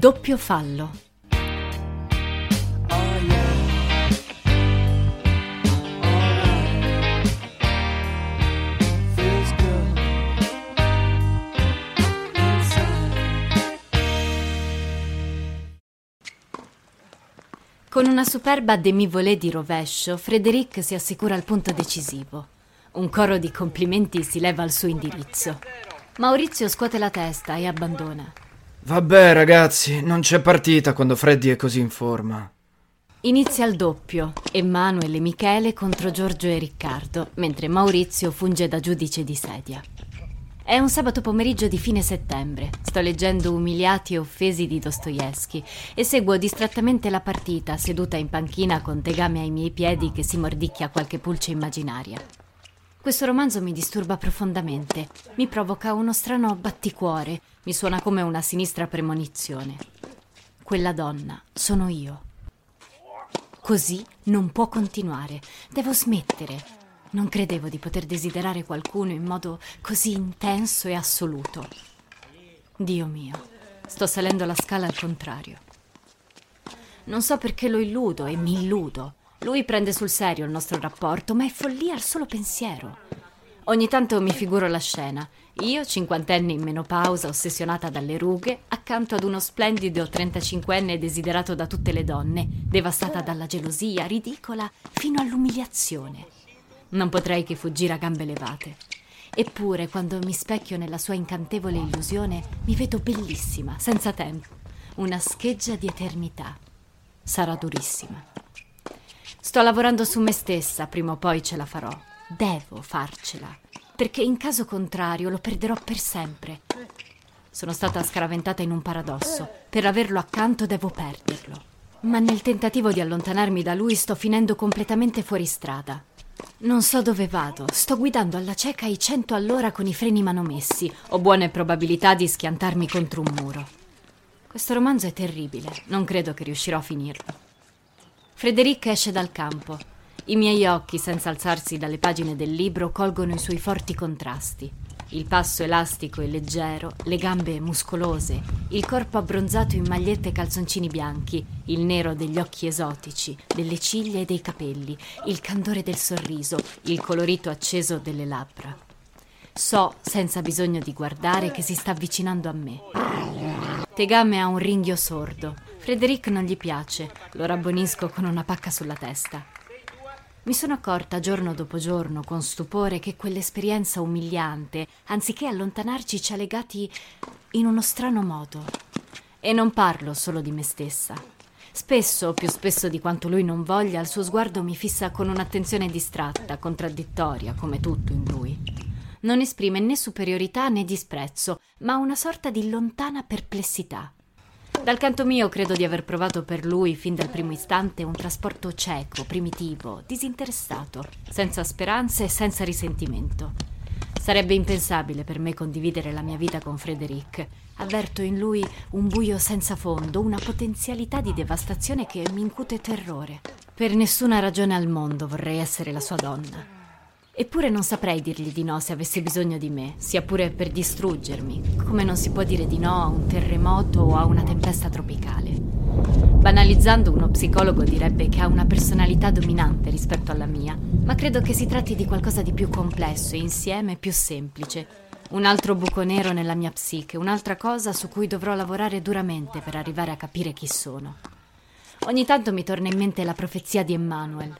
Doppio fallo. Con una superba demi-volée di rovescio, Frédéric si assicura il punto decisivo. Un coro di complimenti si leva al suo indirizzo. Maurizio scuote la testa e abbandona. Vabbè, ragazzi, non c'è partita quando Freddy è così in forma. Inizia il doppio, Emanuele e Michele contro Giorgio e Riccardo, mentre Maurizio funge da giudice di sedia. È un sabato pomeriggio di fine settembre. Sto leggendo Umiliati e offesi di Dostoevsky e seguo distrattamente la partita, seduta in panchina con tegame ai miei piedi che si mordicchia qualche pulce immaginaria. Questo romanzo mi disturba profondamente, mi provoca uno strano batticuore, mi suona come una sinistra premonizione. Quella donna sono io. Così non può continuare. Devo smettere. Non credevo di poter desiderare qualcuno in modo così intenso e assoluto. Dio mio, sto salendo la scala al contrario. Non so perché lo illudo e mi illudo. Lui prende sul serio il nostro rapporto, ma è follia al solo pensiero. Ogni tanto mi figuro la scena. Io, cinquantenne in menopausa, ossessionata dalle rughe, accanto ad uno splendido 35enne desiderato da tutte le donne, devastata dalla gelosia, ridicola fino all'umiliazione. Non potrei che fuggire a gambe levate. Eppure, quando mi specchio nella sua incantevole illusione, mi vedo bellissima, senza tempo, una scheggia di eternità. Sarà durissima. Sto lavorando su me stessa, prima o poi ce la farò. Devo farcela, perché in caso contrario lo perderò per sempre. Sono stata scaraventata in un paradosso. Per averlo accanto devo perderlo. Ma nel tentativo di allontanarmi da lui sto finendo completamente fuori strada. Non so dove vado, sto guidando alla cieca ai 100 all'ora con i freni manomessi. Ho buone probabilità di schiantarmi contro un muro. Questo romanzo è terribile, non credo che riuscirò a finirlo. Frederic esce dal campo. I miei occhi, senza alzarsi dalle pagine del libro, colgono i suoi forti contrasti. Il passo elastico e leggero, le gambe muscolose, il corpo abbronzato in magliette e calzoncini bianchi, il nero degli occhi esotici, delle ciglia e dei capelli, il candore del sorriso, il colorito acceso delle labbra. So, senza bisogno di guardare, che si sta avvicinando a me. Tegame ha un ringhio sordo. Frederic non gli piace, lo rabbonisco con una pacca sulla testa. Mi sono accorta giorno dopo giorno con stupore che quell'esperienza umiliante, anziché allontanarci, ci ha legati in uno strano modo. E non parlo solo di me stessa. Spesso, più spesso di quanto lui non voglia, il suo sguardo mi fissa con un'attenzione distratta, contraddittoria, come tutto in lui. Non esprime né superiorità né disprezzo, ma una sorta di lontana perplessità. Dal canto mio credo di aver provato per lui fin dal primo istante un trasporto cieco, primitivo, disinteressato, senza speranze e senza risentimento. Sarebbe impensabile per me condividere la mia vita con Frederic. Avverto in lui un buio senza fondo, una potenzialità di devastazione che mi incute terrore. Per nessuna ragione al mondo vorrei essere la sua donna. Eppure non saprei dirgli di no se avesse bisogno di me, sia pure per distruggermi, come non si può dire di no a un terremoto o a una tempesta tropicale. Banalizzando, uno psicologo direbbe che ha una personalità dominante rispetto alla mia, ma credo che si tratti di qualcosa di più complesso e insieme più semplice. Un altro buco nero nella mia psiche, un'altra cosa su cui dovrò lavorare duramente per arrivare a capire chi sono. Ogni tanto mi torna in mente la profezia di Emmanuel.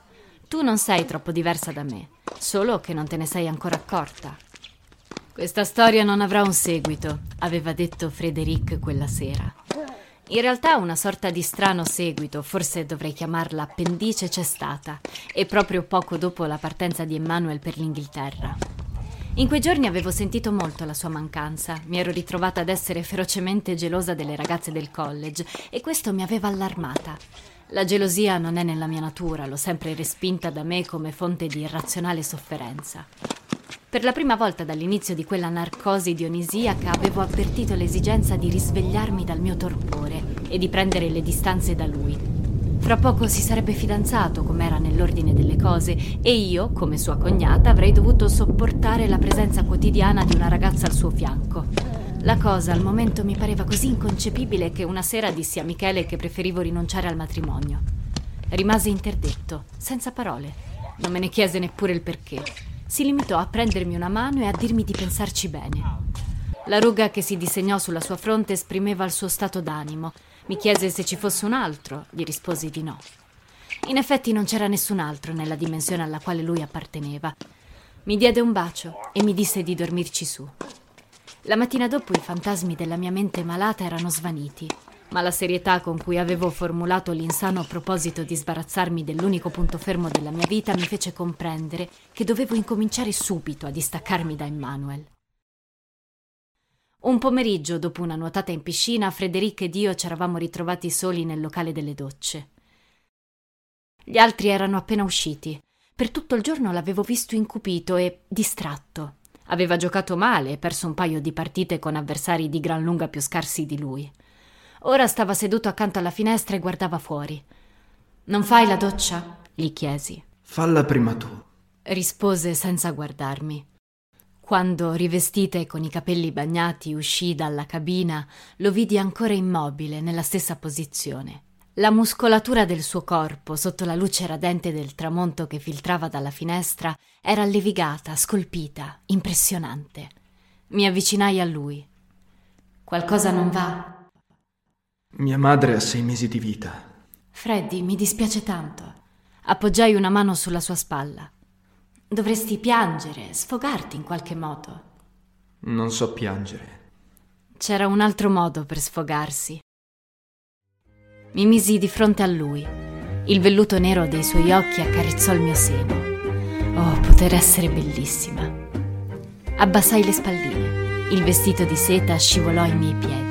Tu non sei troppo diversa da me, solo che non te ne sei ancora accorta. Questa storia non avrà un seguito, aveva detto Frederic quella sera. In realtà una sorta di strano seguito, forse dovrei chiamarla appendice c'è stata, e proprio poco dopo la partenza di Emmanuel per l'Inghilterra. In quei giorni avevo sentito molto la sua mancanza, mi ero ritrovata ad essere ferocemente gelosa delle ragazze del college e questo mi aveva allarmata. La gelosia non è nella mia natura, l'ho sempre respinta da me come fonte di irrazionale sofferenza. Per la prima volta dall'inizio di quella narcosi dionisiaca avevo avvertito l'esigenza di risvegliarmi dal mio torpore e di prendere le distanze da lui. Fra poco si sarebbe fidanzato, come era nell'ordine delle cose, e io, come sua cognata, avrei dovuto sopportare la presenza quotidiana di una ragazza al suo fianco. La cosa al momento mi pareva così inconcepibile che una sera dissi a Michele che preferivo rinunciare al matrimonio. Rimase interdetto, senza parole. Non me ne chiese neppure il perché. Si limitò a prendermi una mano e a dirmi di pensarci bene. La ruga che si disegnò sulla sua fronte esprimeva il suo stato d'animo. Mi chiese se ci fosse un altro, gli risposi di no. In effetti non c'era nessun altro nella dimensione alla quale lui apparteneva. Mi diede un bacio e mi disse di dormirci su. La mattina dopo i fantasmi della mia mente malata erano svaniti, ma la serietà con cui avevo formulato l'insano proposito di sbarazzarmi dell'unico punto fermo della mia vita mi fece comprendere che dovevo incominciare subito a distaccarmi da Emmanuel. Un pomeriggio, dopo una nuotata in piscina, Frederic ed io ci eravamo ritrovati soli nel locale delle docce. Gli altri erano appena usciti. Per tutto il giorno l'avevo visto incupito e distratto. Aveva giocato male e perso un paio di partite con avversari di gran lunga più scarsi di lui. Ora stava seduto accanto alla finestra e guardava fuori. Non fai la doccia? gli chiesi. Falla prima tu. Rispose senza guardarmi. Quando, rivestita e con i capelli bagnati, uscì dalla cabina, lo vidi ancora immobile, nella stessa posizione. La muscolatura del suo corpo, sotto la luce radente del tramonto che filtrava dalla finestra, era levigata, scolpita, impressionante. Mi avvicinai a lui. Qualcosa non va? Mia madre ha sei mesi di vita. Freddy, mi dispiace tanto. Appoggiai una mano sulla sua spalla. Dovresti piangere, sfogarti in qualche modo. Non so piangere. C'era un altro modo per sfogarsi. Mi misi di fronte a lui. Il velluto nero dei suoi occhi accarezzò il mio seno. Oh, poter essere bellissima. Abbassai le spalline. Il vestito di seta scivolò ai miei piedi.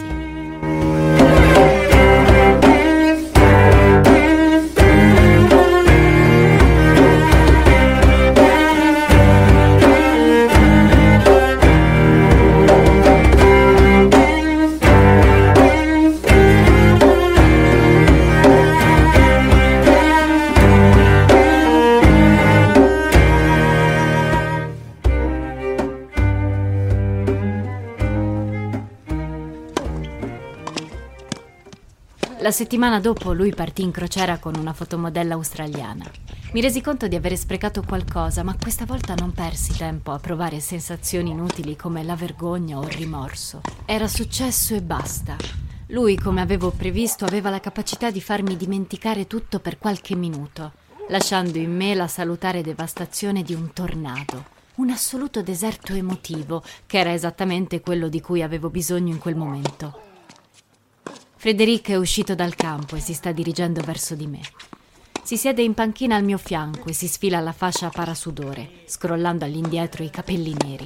La settimana dopo lui partì in crociera con una fotomodella australiana. Mi resi conto di avere sprecato qualcosa, ma questa volta non persi tempo a provare sensazioni inutili come la vergogna o il rimorso. Era successo e basta. Lui, come avevo previsto, aveva la capacità di farmi dimenticare tutto per qualche minuto, lasciando in me la salutare devastazione di un tornado. Un assoluto deserto emotivo, che era esattamente quello di cui avevo bisogno in quel momento. Frederic è uscito dal campo e si sta dirigendo verso di me. Si siede in panchina al mio fianco e si sfila la fascia parasudore, scrollando all'indietro i capelli neri.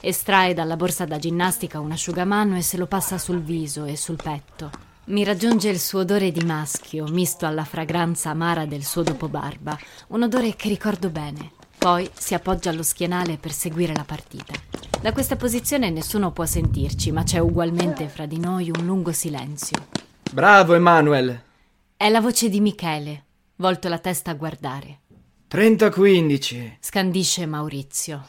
Estrae dalla borsa da ginnastica un asciugamano e se lo passa sul viso e sul petto. Mi raggiunge il suo odore di maschio, misto alla fragranza amara del suo dopobarba, un odore che ricordo bene. Poi si appoggia allo schienale per seguire la partita. Da questa posizione nessuno può sentirci, ma c'è ugualmente fra di noi un lungo silenzio. Bravo, Emanuel. È la voce di Michele, volto la testa a guardare. 30-15. Scandisce Maurizio.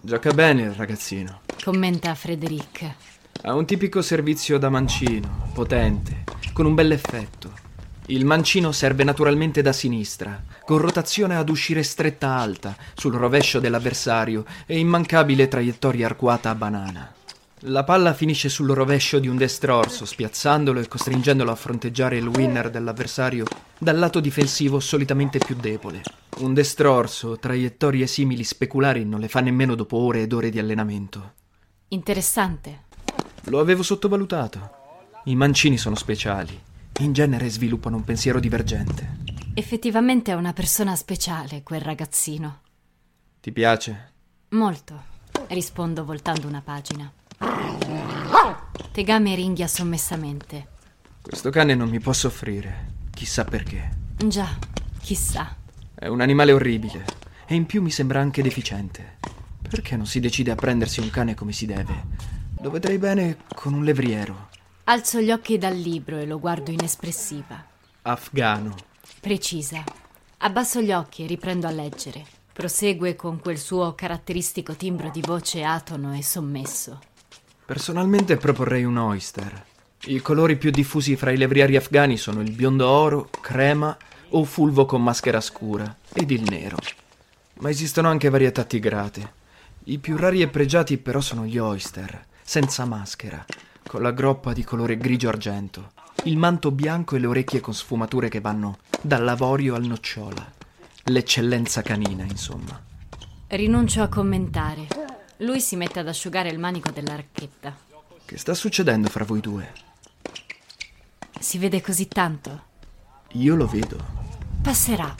Gioca bene il ragazzino. Commenta Frederic. Ha un tipico servizio da mancino, potente, con un bell'effetto. Il mancino serve naturalmente da sinistra, con rotazione ad uscire stretta alta, sul rovescio dell'avversario e immancabile traiettoria arcuata a banana. La palla finisce sul rovescio di un destrorso, spiazzandolo e costringendolo a fronteggiare il winner dell'avversario dal lato difensivo solitamente più debole. Un destrorso, traiettorie simili speculari non le fa nemmeno dopo ore ed ore di allenamento. Interessante. Lo avevo sottovalutato. I mancini sono speciali. In genere sviluppano un pensiero divergente. Effettivamente è una persona speciale, quel ragazzino. Ti piace? Molto, rispondo voltando una pagina. Tegame ringhia sommessamente. Questo cane non mi può soffrire. Chissà perché. Già, chissà. È un animale orribile. E in più mi sembra anche deficiente. Perché non si decide a prendersi un cane come si deve? Lo vedrei bene con un levriero. Alzo gli occhi dal libro e lo guardo inespressiva. Afgano. Precisa. Abbasso gli occhi e riprendo a leggere. Prosegue con quel suo caratteristico timbro di voce atono e sommesso. Personalmente proporrei un oyster. I colori più diffusi fra i levrieri afghani sono il biondo oro, crema o fulvo con maschera scura ed il nero. Ma esistono anche varietà tigrate. I più rari e pregiati però sono gli oyster, senza maschera, con la groppa di colore grigio argento, il manto bianco e le orecchie con sfumature che vanno dall'avorio al nocciola. L'eccellenza canina, insomma. Rinuncio a commentare. Lui si mette ad asciugare il manico della racchetta. Che sta succedendo fra voi due? Si vede così tanto. Io lo vedo. Passerà.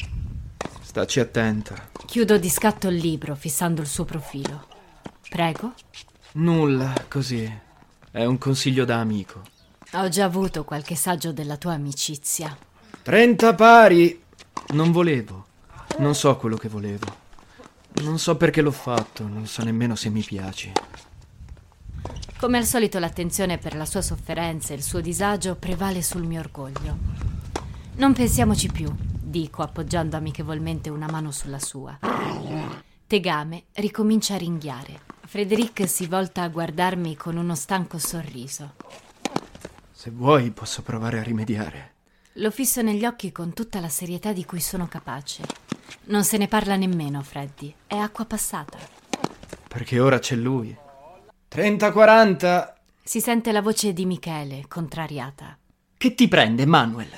Staci attenta. Chiudo di scatto il libro, fissando il suo profilo. Prego. Nulla, così. È un consiglio da amico. Ho già avuto qualche saggio della tua amicizia. Trenta pari! Non volevo. Non so quello che volevo. Non so perché l'ho fatto, non so nemmeno se mi piaci. Come al solito l'attenzione per la sua sofferenza e il suo disagio prevale sul mio orgoglio. Non pensiamoci più, dico appoggiando amichevolmente una mano sulla sua. Tegame ricomincia a ringhiare. Frederic si volta a guardarmi con uno stanco sorriso. Se vuoi posso provare a rimediare. Lo fisso negli occhi con tutta la serietà di cui sono capace. Non se ne parla nemmeno, Freddy. È acqua passata. Perché ora c'è lui. 30-40! Si sente la voce di Michele, contrariata. Che ti prende, Manuel?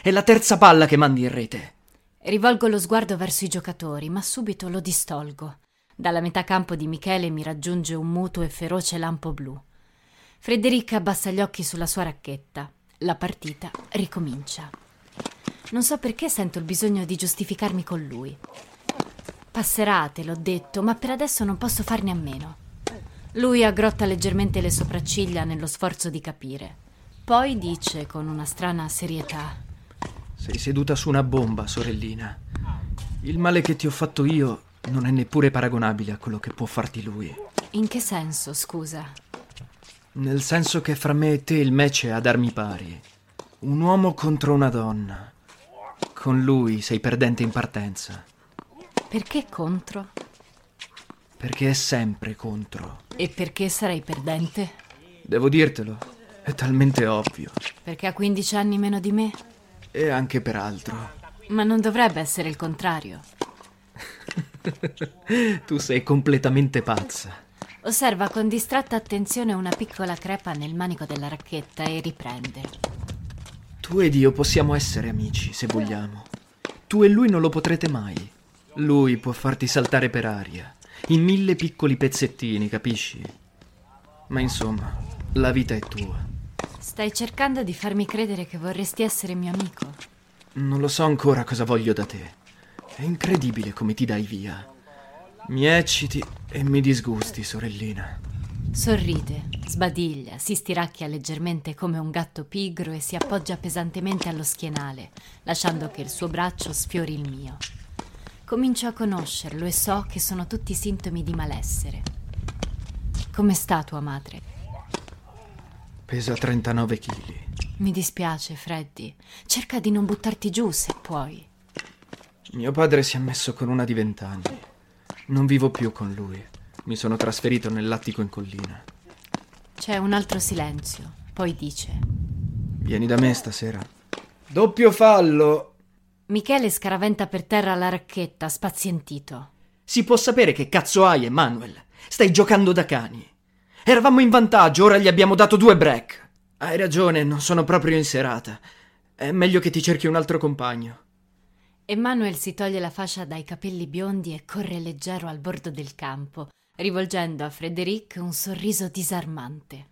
È la terza palla che mandi in rete. Rivolgo lo sguardo verso i giocatori, ma subito lo distolgo. Dalla metà campo di Michele mi raggiunge un muto e feroce lampo blu. Frederica abbassa gli occhi sulla sua racchetta. La partita ricomincia. Non so perché sento il bisogno di giustificarmi con lui. Passerà, te l'ho detto, ma per adesso non posso farne a meno. Lui aggrotta leggermente le sopracciglia nello sforzo di capire. Poi dice con una strana serietà: Sei seduta su una bomba, sorellina. Il male che ti ho fatto io non è neppure paragonabile a quello che può farti lui. In che senso, scusa? Nel senso che fra me e te il match è ad armi pari. Un uomo contro una donna. Con lui sei perdente in partenza. Perché contro? Perché è sempre contro. E perché sarei perdente? Devo dirtelo. È talmente ovvio. Perché ha 15 anni meno di me? E anche per altro. Ma non dovrebbe essere il contrario. Tu sei completamente pazza. Osserva con distratta attenzione una piccola crepa nel manico della racchetta e riprende. Tu ed io possiamo essere amici, se vogliamo. Tu e lui non lo potrete mai. Lui può farti saltare per aria, in mille piccoli pezzettini, capisci? Ma insomma, la vita è tua. Stai cercando di farmi credere che vorresti essere mio amico? Non lo so ancora cosa voglio da te. È incredibile come ti dai via. Mi ecciti e mi disgusti, sorellina. Sorride, sbadiglia, si stiracchia leggermente come un gatto pigro e si appoggia pesantemente allo schienale, lasciando che il suo braccio sfiori il mio. Comincio a conoscerlo e so che sono tutti sintomi di malessere. Come sta tua madre? Pesa 39 kg. Mi dispiace, Freddy. Cerca di non buttarti giù se puoi. Mio padre si è messo con una di vent'anni. Non vivo più con lui. Mi sono trasferito nell'attico in collina. C'è un altro silenzio. Poi dice: Vieni da me stasera. Doppio fallo. Michele scaraventa per terra la racchetta, spazientito. Si può sapere che cazzo hai, Emanuel? Stai giocando da cani. Eravamo in vantaggio, ora gli abbiamo dato due break. Hai ragione, non sono proprio in serata. È meglio che ti cerchi un altro compagno. Emanuel si toglie la fascia dai capelli biondi e corre leggero al bordo del campo, rivolgendo a Frederic un sorriso disarmante.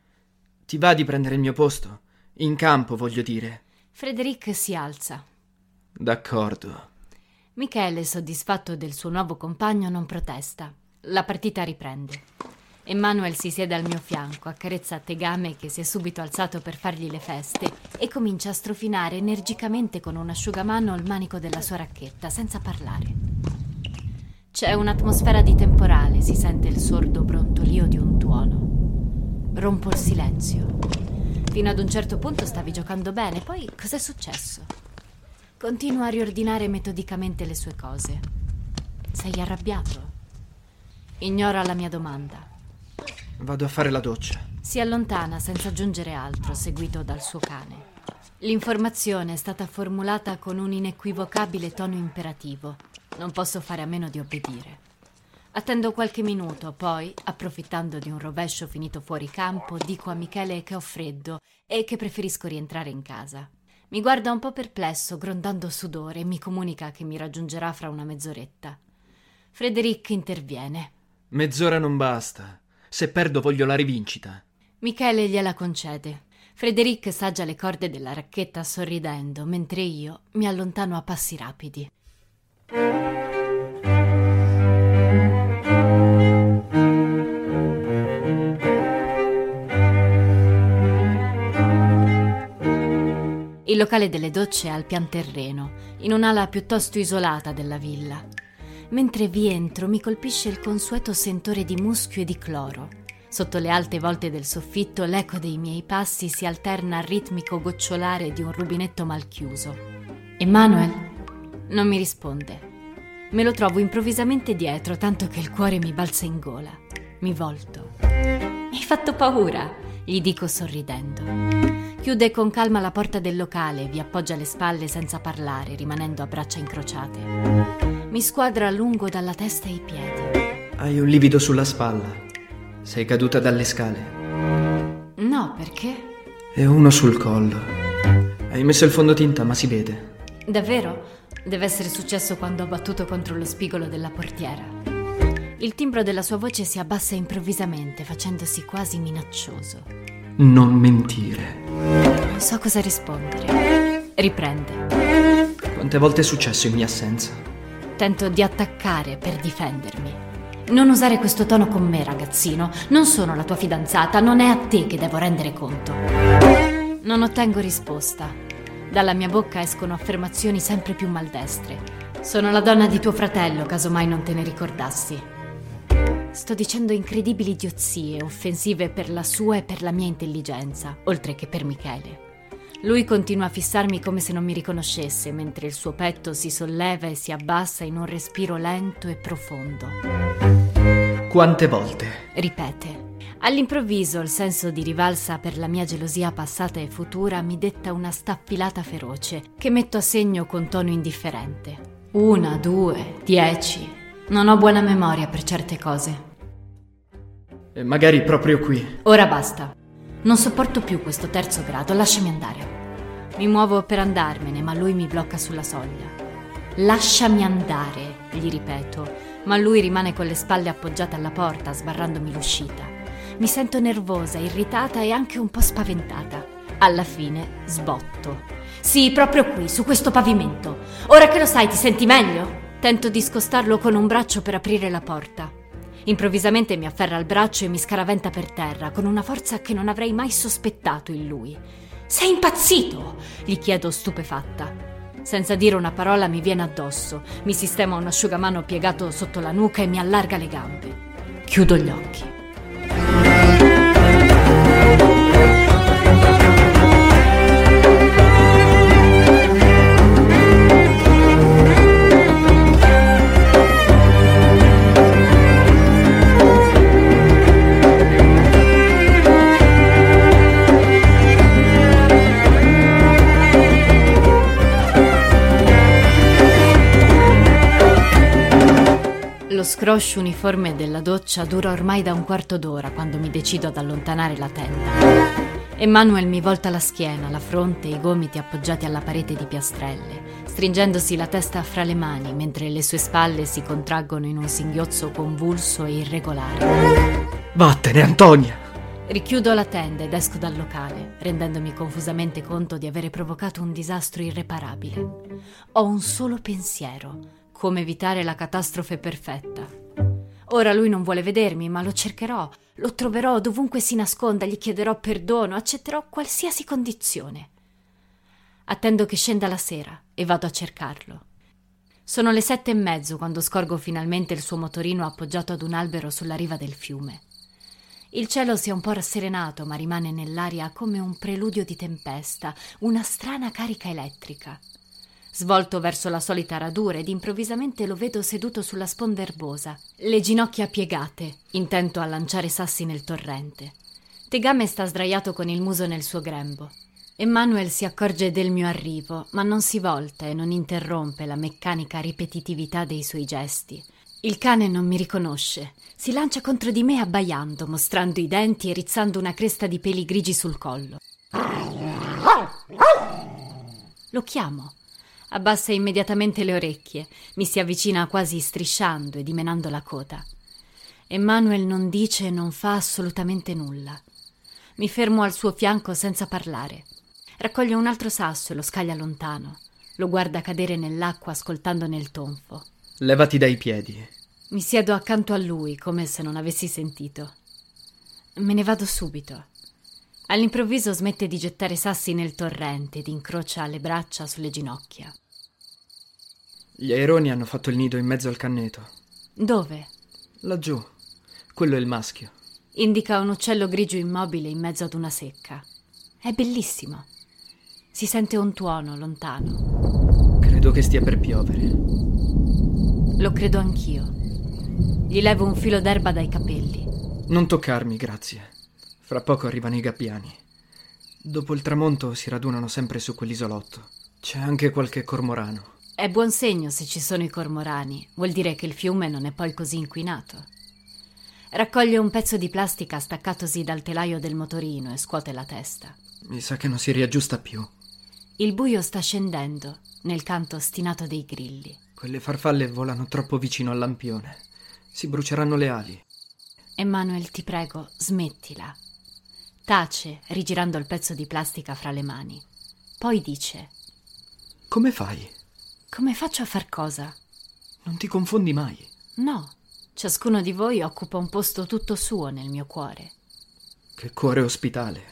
Ti va di prendere il mio posto? In campo, voglio dire. Frederic si alza. D'accordo. Michele, soddisfatto del suo nuovo compagno, non protesta. La partita riprende. Emanuel si siede al mio fianco, accarezza Tegame che si è subito alzato per fargli le feste e comincia a strofinare energicamente con un asciugamano il manico della sua racchetta, senza parlare. C'è un'atmosfera di temporale, si sente il sordo brontolio di un tuono. Rompo il silenzio. Fino ad un certo punto stavi giocando bene, poi cos'è successo? Continua a riordinare metodicamente le sue cose. Sei arrabbiato? Ignora la mia domanda. Vado a fare la doccia. Si allontana senza aggiungere altro, seguito dal suo cane. L'informazione è stata formulata con un inequivocabile tono imperativo. Non posso fare a meno di obbedire. Attendo qualche minuto, poi, approfittando di un rovescio finito fuori campo, dico a Michele che ho freddo e che preferisco rientrare in casa. Mi guarda un po' perplesso, grondando sudore, e mi comunica che mi raggiungerà fra una mezz'oretta. Frederic interviene. Mezz'ora non basta. Se perdo voglio la rivincita. Michele gliela concede. Frederic saggia le corde della racchetta sorridendo, mentre io mi allontano a passi rapidi. Il locale delle docce è al pian terreno, in un'ala piuttosto isolata della villa. Mentre vi entro mi colpisce il consueto sentore di muschio e di cloro. Sotto le alte volte del soffitto l'eco dei miei passi si alterna al ritmico gocciolare di un rubinetto mal chiuso. Emanuel? Non mi risponde. Me lo trovo improvvisamente dietro, tanto che il cuore mi balza in gola. Mi volto. Mi hai fatto paura, gli dico sorridendo. Chiude con calma la porta del locale e vi appoggia le spalle senza parlare, rimanendo a braccia incrociate. Mi squadra a lungo dalla testa ai piedi. Hai un livido sulla spalla. Sei caduta dalle scale. No, perché? E uno sul collo. Hai messo il fondotinta, ma si vede. Davvero? Deve essere successo quando ho battuto contro lo spigolo della portiera. Il timbro della sua voce si abbassa improvvisamente, facendosi quasi minaccioso. Non mentire. Non so cosa rispondere. Riprende. Quante volte è successo in mia assenza? Tento di attaccare per difendermi. Non usare questo tono con me, ragazzino. Non sono la tua fidanzata, non è a te che devo rendere conto. Non ottengo risposta. Dalla mia bocca escono affermazioni sempre più maldestre. Sono la donna di tuo fratello, casomai non te ne ricordassi. Sto dicendo incredibili idiozie, offensive per la sua e per la mia intelligenza, oltre che per Michele. Lui continua a fissarmi come se non mi riconoscesse, mentre il suo petto si solleva e si abbassa in un respiro lento e profondo. Quante volte? Ripete. All'improvviso il senso di rivalsa per la mia gelosia passata e futura mi detta una staffilata feroce, che metto a segno con tono indifferente. Una, due, dieci. Non ho buona memoria per certe cose. E magari proprio qui. Ora basta. Non sopporto più questo terzo grado, lasciami andare. Mi muovo per andarmene, ma lui mi blocca sulla soglia. Lasciami andare, gli ripeto, ma lui rimane con le spalle appoggiate alla porta, sbarrandomi l'uscita. Mi sento nervosa, irritata e anche un po' spaventata. Alla fine sbotto. Sì, proprio qui, su questo pavimento. Ora che lo sai, ti senti meglio? Tento di scostarlo con un braccio per aprire la porta. Improvvisamente mi afferra il braccio e mi scaraventa per terra con una forza che non avrei mai sospettato in lui. Sei impazzito? gli chiedo stupefatta. Senza dire una parola mi viene addosso, mi sistema un asciugamano piegato sotto la nuca e mi allarga le gambe. Chiudo gli occhi. Scroscio uniforme della doccia dura ormai da un quarto d'ora quando mi decido ad allontanare la tenda. Emanuel mi volta la schiena, la fronte e i gomiti appoggiati alla parete di piastrelle, stringendosi la testa fra le mani mentre le sue spalle si contraggono in un singhiozzo convulso e irregolare. Vattene, Antonia! Richiudo la tenda ed esco dal locale, rendendomi confusamente conto di avere provocato un disastro irreparabile. Ho un solo pensiero, come evitare la catastrofe perfetta. Ora lui non vuole vedermi, ma lo cercherò, lo troverò dovunque si nasconda, gli chiederò perdono, accetterò qualsiasi condizione. Attendo che scenda la sera e vado a cercarlo. Sono le sette e mezzo quando scorgo finalmente il suo motorino appoggiato ad un albero sulla riva del fiume. Il cielo si è un po' rasserenato, ma rimane nell'aria come un preludio di tempesta, una strana carica elettrica. Svolto verso la solita radura ed improvvisamente lo vedo seduto sulla sponda erbosa, le ginocchia piegate, intento a lanciare sassi nel torrente. Tegame sta sdraiato con il muso nel suo grembo. Emmanuel si accorge del mio arrivo, ma non si volta e non interrompe la meccanica ripetitività dei suoi gesti. Il cane non mi riconosce. Si lancia contro di me abbaiando, mostrando i denti e rizzando una cresta di peli grigi sul collo. Lo chiamo. Abbassa immediatamente le orecchie, mi si avvicina quasi strisciando e dimenando la coda. Emmanuel non dice e non fa assolutamente nulla. Mi fermo al suo fianco senza parlare. Raccoglie un altro sasso e lo scaglia lontano. Lo guarda cadere nell'acqua ascoltandone il tonfo. Levati dai piedi. Mi siedo accanto a lui come se non avessi sentito. Me ne vado subito. All'improvviso smette di gettare sassi nel torrente ed incrocia le braccia sulle ginocchia. Gli aironi hanno fatto il nido in mezzo al canneto. Dove? Laggiù. Quello è il maschio. Indica un uccello grigio immobile in mezzo ad una secca. È bellissimo. Si sente un tuono lontano. Credo che stia per piovere. Lo credo anch'io. Gli levo un filo d'erba dai capelli. Non toccarmi, grazie. Fra poco arrivano i gabbiani. Dopo il tramonto si radunano sempre su quell'isolotto. C'è anche qualche cormorano. È buon segno se ci sono i cormorani. Vuol dire che il fiume non è poi così inquinato. Raccoglie un pezzo di plastica staccatosi dal telaio del motorino e scuote la testa. Mi sa che non si riaggiusta più. Il buio sta scendendo nel canto ostinato dei grilli. Quelle farfalle volano troppo vicino al lampione. Si bruceranno le ali. Emmanuel, ti prego, smettila. Tace, rigirando il pezzo di plastica fra le mani. Poi dice: Come fai? Come faccio a far cosa? Non ti confondi mai. No, ciascuno di voi occupa un posto tutto suo nel mio cuore. Che cuore ospitale.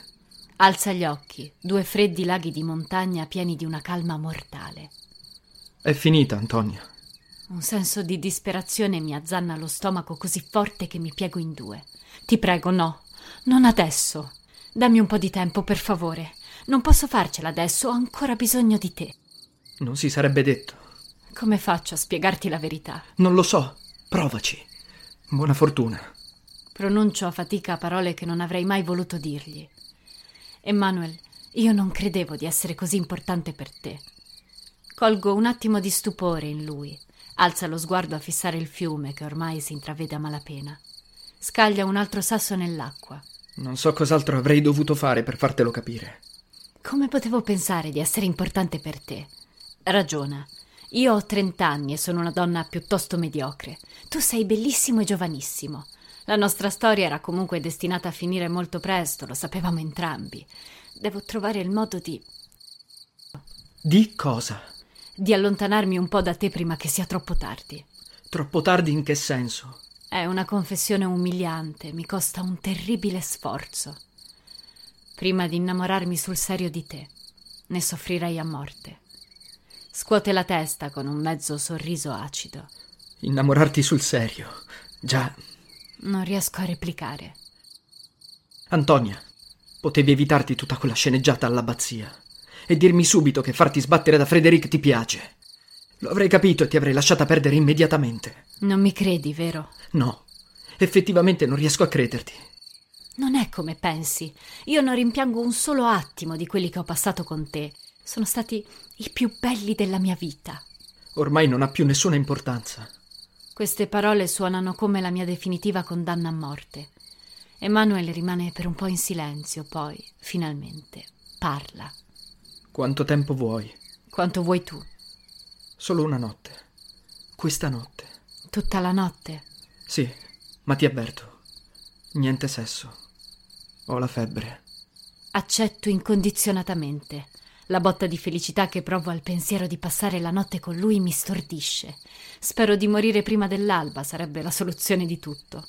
Alza gli occhi, due freddi laghi di montagna pieni di una calma mortale. È finita, Antonia. Un senso di disperazione mi azzanna lo stomaco così forte che mi piego in due. Ti prego, no, non adesso. Dammi un po' di tempo, per favore. Non posso farcela adesso, ho ancora bisogno di te. Non si sarebbe detto. Come faccio a spiegarti la verità? Non lo so. Provaci. Buona fortuna. Pronuncio a fatica parole che non avrei mai voluto dirgli. Emmanuel, io non credevo di essere così importante per te. Colgo un attimo di stupore in lui. Alza lo sguardo a fissare il fiume che ormai si intravede a malapena. Scaglia un altro sasso nell'acqua. Non so cos'altro avrei dovuto fare per fartelo capire. Come potevo pensare di essere importante per te? Ragiona. Io ho trent'anni e sono una donna piuttosto mediocre. Tu sei bellissimo e giovanissimo. La nostra storia era comunque destinata a finire molto presto, lo sapevamo entrambi. Devo trovare il modo di. Di cosa? di allontanarmi un po' da te prima che sia troppo tardi. Troppo tardi in che senso? È una confessione umiliante, mi costa un terribile sforzo. Prima di innamorarmi sul serio di te, ne soffrirei a morte. Scuote la testa con un mezzo sorriso acido. Innamorarti sul serio. Già. Non riesco a replicare. Antonia, potevi evitarti tutta quella sceneggiata all'abbazia e dirmi subito che farti sbattere da Frederick ti piace. Lo avrei capito e ti avrei lasciata perdere immediatamente. Non mi credi, vero? No, effettivamente non riesco a crederti. Non è come pensi. Io non rimpiango un solo attimo di quelli che ho passato con te. Sono stati i più belli della mia vita. Ormai non ha più nessuna importanza. Queste parole suonano come la mia definitiva condanna a morte. Emanuele rimane per un po' in silenzio, poi, finalmente, parla. Quanto tempo vuoi? Quanto vuoi tu? Solo una notte. Questa notte. Tutta la notte? Sì, ma ti avverto. Niente sesso. Ho la febbre. Accetto incondizionatamente. La botta di felicità che provo al pensiero di passare la notte con lui mi stordisce. Spero di morire prima dell'alba, sarebbe la soluzione di tutto.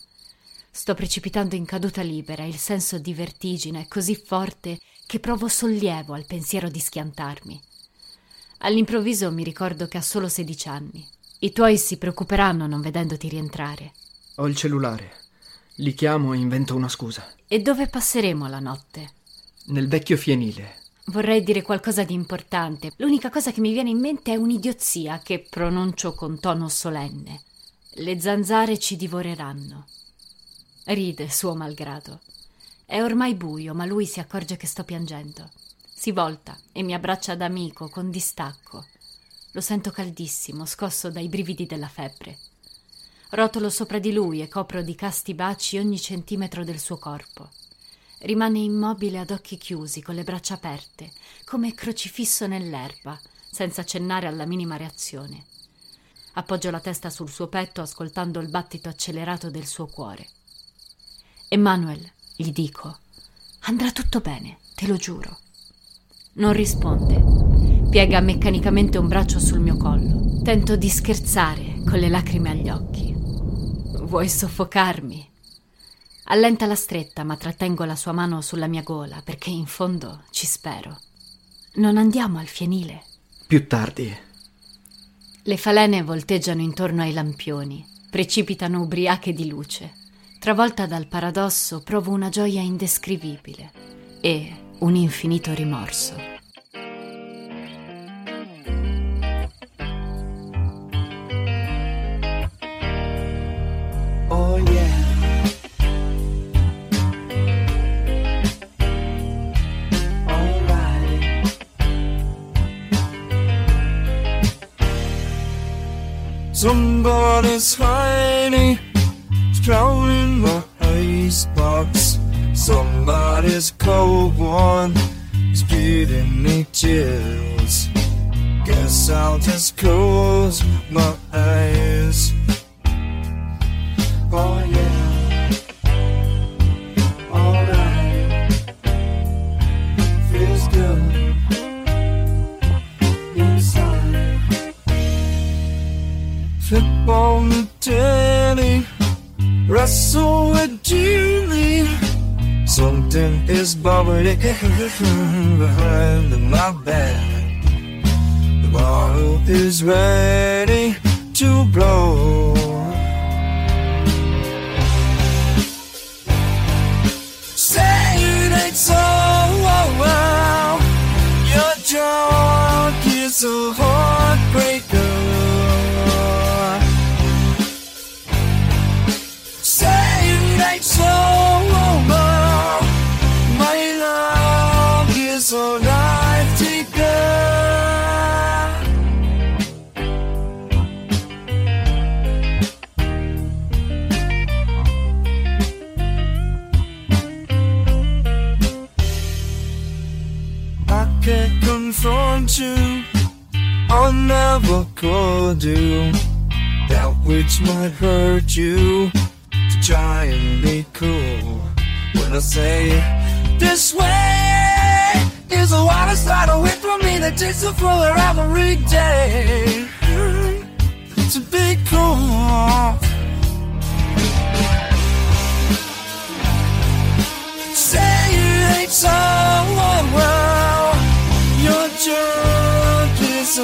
Sto precipitando in caduta libera, il senso di vertigine è così forte che provo sollievo al pensiero di schiantarmi. All'improvviso mi ricordo che ha solo 16 anni. I tuoi si preoccuperanno non vedendoti rientrare. Ho il cellulare. Li chiamo e invento una scusa. E dove passeremo la notte? Nel vecchio fienile. Vorrei dire qualcosa di importante. L'unica cosa che mi viene in mente è un'idiozia che pronuncio con tono solenne. Le zanzare ci divoreranno. Ride, suo malgrado. È ormai buio, ma lui si accorge che sto piangendo. Si volta e mi abbraccia da amico con distacco. Lo sento caldissimo, scosso dai brividi della febbre. Rotolo sopra di lui e copro di casti baci ogni centimetro del suo corpo. Rimane immobile ad occhi chiusi, con le braccia aperte, come crocifisso nell'erba, senza accennare alla minima reazione. Appoggio la testa sul suo petto ascoltando il battito accelerato del suo cuore. Emanuel, gli dico, andrà tutto bene, te lo giuro. Non risponde. Piega meccanicamente un braccio sul mio collo. Tento di scherzare con le lacrime agli occhi. Vuoi soffocarmi? Allenta la stretta, ma trattengo la sua mano sulla mia gola perché in fondo ci spero. Non andiamo al fienile. Più tardi. Le falene volteggiano intorno ai lampioni, precipitano ubriache di luce. Travolta dal paradosso, provo una gioia indescrivibile e un infinito rimorso. Somebody's hiding, drowning my icebox. Somebody's cold one is giving me chills. Guess I'll just close my eyes. Never could do that which might hurt you. To try and be cool when I say this way is the water start away from me that takes the floor every day. To be cool. Say it ain't so well. Your junk is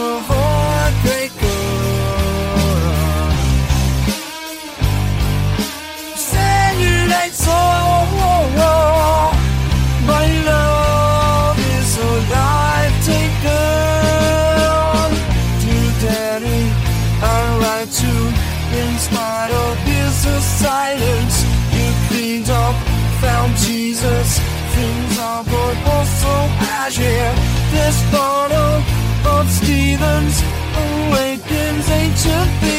Jesus. Things are but also as yeah. This bottle of Stevens awakens ancient feelings